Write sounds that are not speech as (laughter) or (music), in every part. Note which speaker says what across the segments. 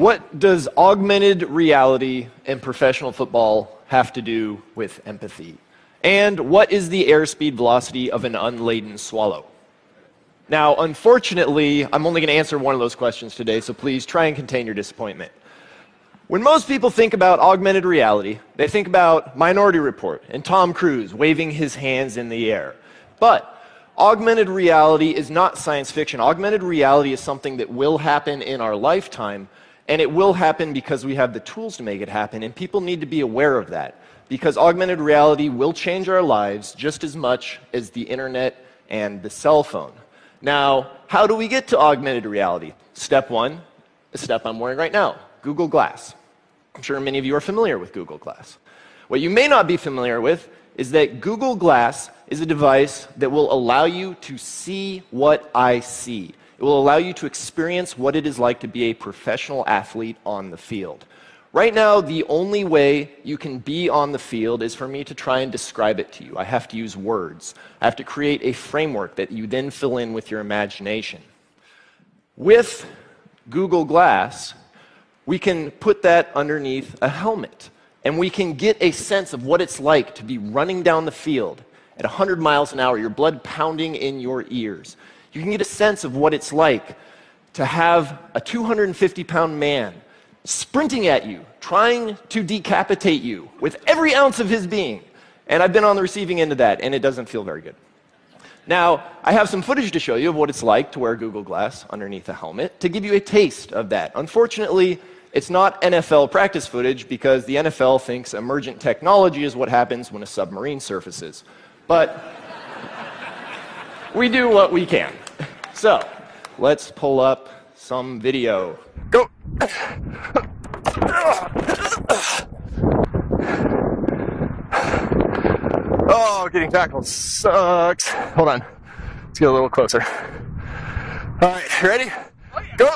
Speaker 1: What does augmented reality in professional football have to do with empathy? And what is the airspeed velocity of an unladen swallow? Now, unfortunately, I'm only going to answer one of those questions today, so please try and contain your disappointment. When most people think about augmented reality, they think about Minority Report and Tom Cruise waving his hands in the air. But augmented reality is not science fiction. Augmented reality is something that will happen in our lifetime, and it will happen because we have the tools to make it happen, and people need to be aware of that. Because augmented reality will change our lives just as much as the internet and the cell phone. Now, how do we get to augmented reality? Step one, the step I'm wearing right now Google Glass. I'm sure many of you are familiar with Google Glass. What you may not be familiar with is that Google Glass is a device that will allow you to see what I see. It will allow you to experience what it is like to be a professional athlete on the field. Right now, the only way you can be on the field is for me to try and describe it to you. I have to use words. I have to create a framework that you then fill in with your imagination. With Google Glass, we can put that underneath a helmet and we can get a sense of what it's like to be running down the field at 100 miles an hour, your blood pounding in your ears. You can get a sense of what it's like to have a 250 pound man sprinting at you, trying to decapitate you with every ounce of his being. And I've been on the receiving end of that, and it doesn't feel very good. Now, I have some footage to show you of what it's like to wear Google Glass underneath a helmet to give you a taste of that. Unfortunately, it's not NFL practice footage because the NFL thinks emergent technology is what happens when a submarine surfaces. But we do what we can. So, let's pull up some video. Go! Oh, getting tackled sucks. Hold on. Let's get a little closer. All right, ready? Go!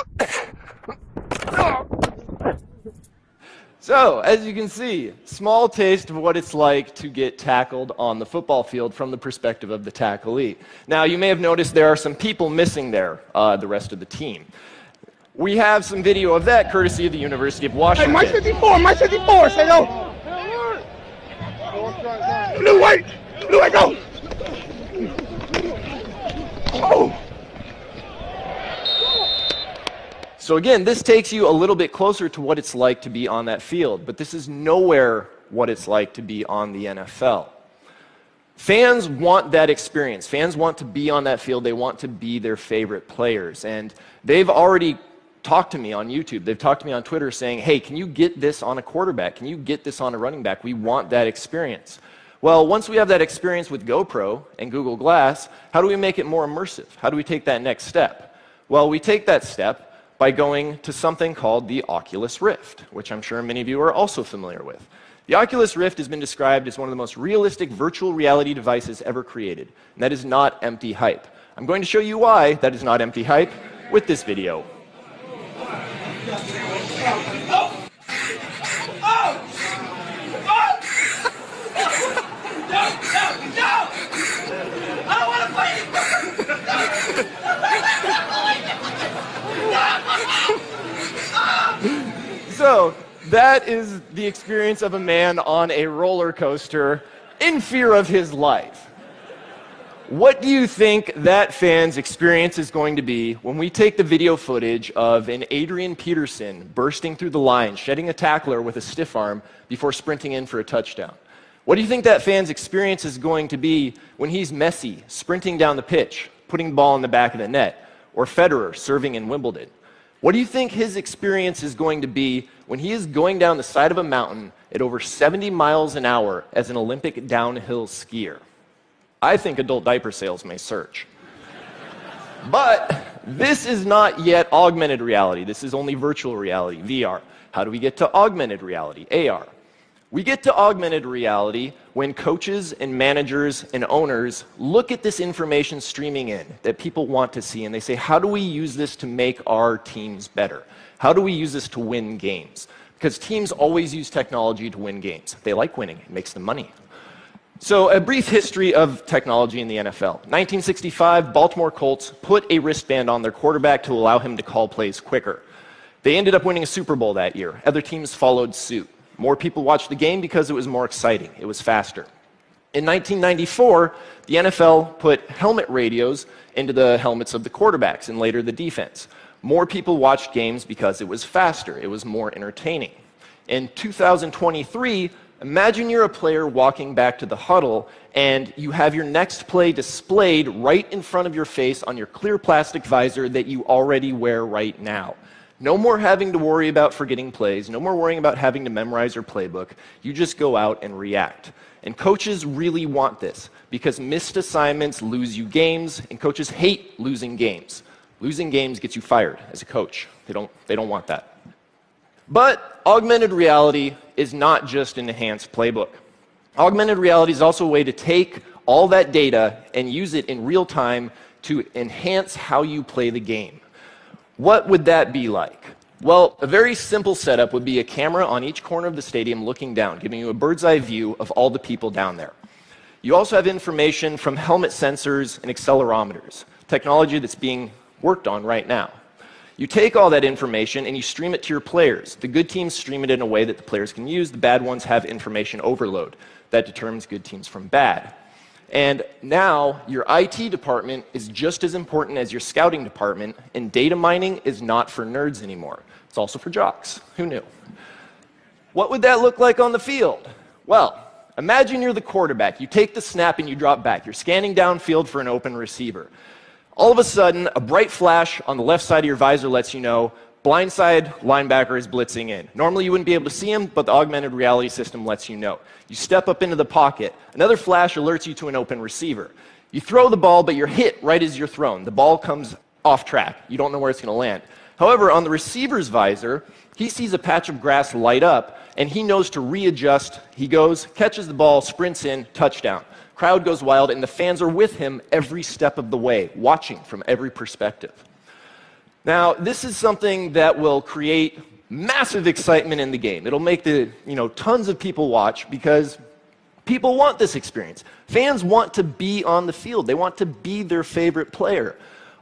Speaker 1: So, as you can see, small taste of what it's like to get tackled on the football field from the perspective of the tacklee. Now, you may have noticed there are some people missing there, uh, the rest of the team. We have some video of that courtesy of the University of Washington.
Speaker 2: Hey, my 54, my 54, say no. Blue, white, blue, white, go. Oh.
Speaker 1: So, again, this takes you a little bit closer to what it's like to be on that field, but this is nowhere what it's like to be on the NFL. Fans want that experience. Fans want to be on that field. They want to be their favorite players. And they've already talked to me on YouTube. They've talked to me on Twitter saying, hey, can you get this on a quarterback? Can you get this on a running back? We want that experience. Well, once we have that experience with GoPro and Google Glass, how do we make it more immersive? How do we take that next step? Well, we take that step by going to something called the Oculus Rift, which I'm sure many of you are also familiar with. The Oculus Rift has been described as one of the most realistic virtual reality devices ever created, and that is not empty hype. I'm going to show you why that is not empty hype with this video. That is the experience of a man on a roller coaster in fear of his life. What do you think that fan's experience is going to be when we take the video footage of an Adrian Peterson bursting through the line, shedding a tackler with a stiff arm before sprinting in for a touchdown? What do you think that fan's experience is going to be when he's Messi sprinting down the pitch, putting the ball in the back of the net, or Federer serving in Wimbledon? What do you think his experience is going to be when he is going down the side of a mountain at over 70 miles an hour as an Olympic downhill skier? I think adult diaper sales may surge. (laughs) but this is not yet augmented reality. This is only virtual reality, VR. How do we get to augmented reality, AR? We get to augmented reality when coaches and managers and owners look at this information streaming in that people want to see and they say, how do we use this to make our teams better? How do we use this to win games? Because teams always use technology to win games. They like winning, it makes them money. So, a brief history of technology in the NFL. 1965, Baltimore Colts put a wristband on their quarterback to allow him to call plays quicker. They ended up winning a Super Bowl that year. Other teams followed suit. More people watched the game because it was more exciting, it was faster. In 1994, the NFL put helmet radios into the helmets of the quarterbacks and later the defense. More people watched games because it was faster, it was more entertaining. In 2023, imagine you're a player walking back to the huddle and you have your next play displayed right in front of your face on your clear plastic visor that you already wear right now. No more having to worry about forgetting plays, no more worrying about having to memorize your playbook. You just go out and react. And coaches really want this because missed assignments lose you games, and coaches hate losing games. Losing games gets you fired as a coach. They don't, they don't want that. But augmented reality is not just an enhanced playbook. Augmented reality is also a way to take all that data and use it in real time to enhance how you play the game. What would that be like? Well, a very simple setup would be a camera on each corner of the stadium looking down, giving you a bird's eye view of all the people down there. You also have information from helmet sensors and accelerometers, technology that's being worked on right now. You take all that information and you stream it to your players. The good teams stream it in a way that the players can use, the bad ones have information overload that determines good teams from bad. And now your IT department is just as important as your scouting department, and data mining is not for nerds anymore. It's also for jocks. Who knew? What would that look like on the field? Well, imagine you're the quarterback. You take the snap and you drop back. You're scanning downfield for an open receiver. All of a sudden, a bright flash on the left side of your visor lets you know Blindside linebacker is blitzing in. Normally you wouldn't be able to see him, but the augmented reality system lets you know. You step up into the pocket. Another flash alerts you to an open receiver. You throw the ball, but you're hit right as you're thrown. The ball comes off track. You don't know where it's going to land. However, on the receiver's visor, he sees a patch of grass light up, and he knows to readjust. He goes, catches the ball, sprints in, touchdown. Crowd goes wild, and the fans are with him every step of the way, watching from every perspective. Now, this is something that will create massive excitement in the game. It'll make the, you know, tons of people watch because people want this experience. Fans want to be on the field. They want to be their favorite player.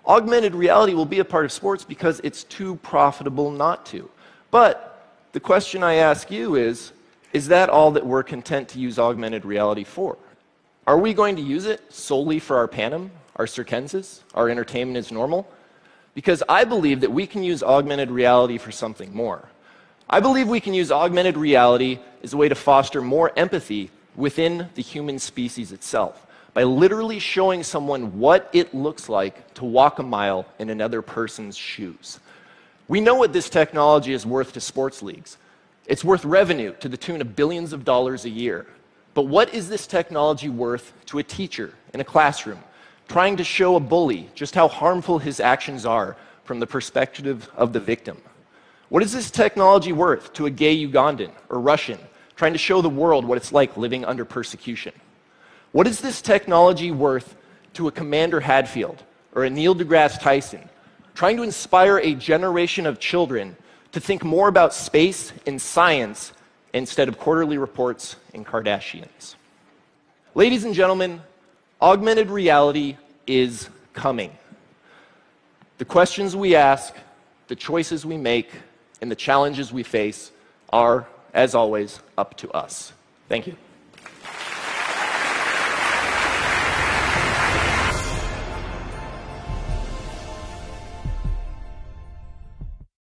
Speaker 1: Augmented reality will be a part of sports because it's too profitable not to. But the question I ask you is is that all that we're content to use augmented reality for? Are we going to use it solely for our Panem, our circenses, our entertainment is normal? Because I believe that we can use augmented reality for something more. I believe we can use augmented reality as a way to foster more empathy within the human species itself by literally showing someone what it looks like to walk a mile in another person's shoes. We know what this technology is worth to sports leagues. It's worth revenue to the tune of billions of dollars a year. But what is this technology worth to a teacher in a classroom trying to show a bully just how harmful his actions are from the perspective of the victim. What is this technology worth to a gay Ugandan or Russian trying to show the world what it's like living under persecution? What is this technology worth to a Commander Hadfield or a Neil deGrasse Tyson trying to inspire a generation of children to think more about space and science instead of quarterly reports and Kardashians? Ladies and gentlemen, Augmented reality is coming. The questions we ask, the choices we make, and the challenges we face are, as always, up to us. Thank you.